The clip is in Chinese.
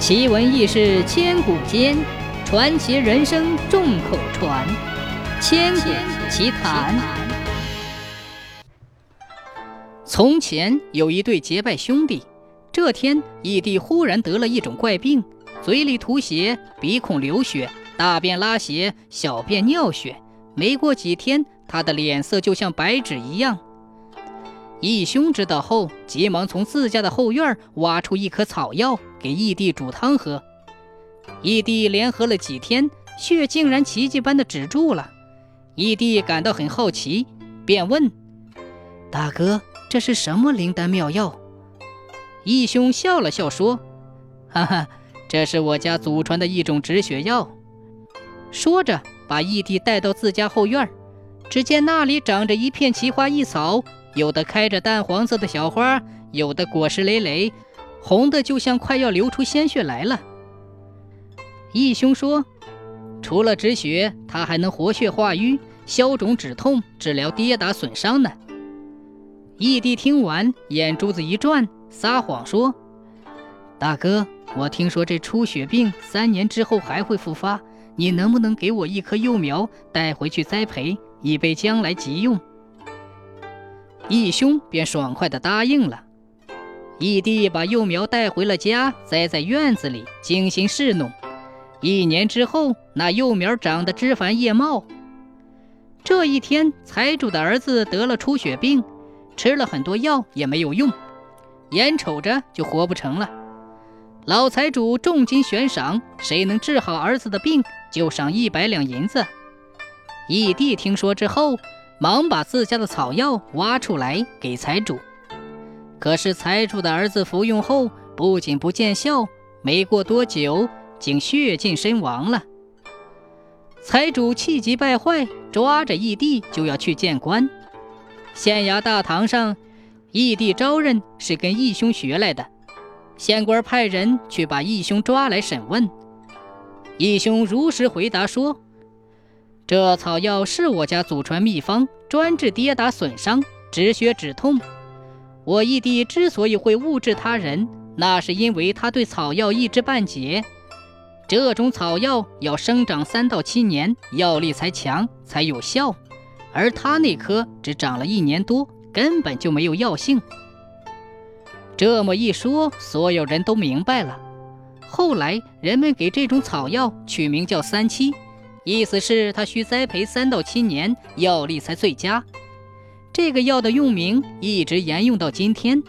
奇闻异事千古间，传奇人生众口传。千古奇谈。从前有一对结拜兄弟，这天义弟忽然得了一种怪病，嘴里吐血，鼻孔流血，大便拉血，小便尿血。没过几天，他的脸色就像白纸一样。义兄知道后，急忙从自家的后院挖出一颗草药，给义弟煮汤喝。义弟连喝了几天，血竟然奇迹般的止住了。义弟感到很好奇，便问：“大哥，这是什么灵丹妙药？”义兄笑了笑说：“哈哈，这是我家祖传的一种止血药。”说着，把义弟带到自家后院，只见那里长着一片奇花异草。有的开着淡黄色的小花，有的果实累累，红的就像快要流出鲜血来了。义兄说，除了止血，它还能活血化瘀、消肿止痛、治疗跌打损伤呢。义弟听完，眼珠子一转，撒谎说：“大哥，我听说这出血病三年之后还会复发，你能不能给我一棵幼苗带回去栽培，以备将来急用？”义兄便爽快地答应了。义弟把幼苗带回了家，栽在院子里，精心侍弄。一年之后，那幼苗长得枝繁叶茂。这一天，财主的儿子得了出血病，吃了很多药也没有用，眼瞅着就活不成了。老财主重金悬赏，谁能治好儿子的病，就赏一百两银子。义弟听说之后。忙把自家的草药挖出来给财主，可是财主的儿子服用后不仅不见效，没过多久竟血尽身亡了。财主气急败坏，抓着义弟就要去见官。县衙大堂上，义弟招认是跟义兄学来的，县官派人去把义兄抓来审问。义兄如实回答说。这草药是我家祖传秘方，专治跌打损伤、止血止痛。我义弟之所以会误治他人，那是因为他对草药一知半解。这种草药要生长三到七年，药力才强才有效，而他那棵只长了一年多，根本就没有药性。这么一说，所有人都明白了。后来人们给这种草药取名叫三七。意思是，他需栽培三到七年，药力才最佳。这个药的用名一直沿用到今天，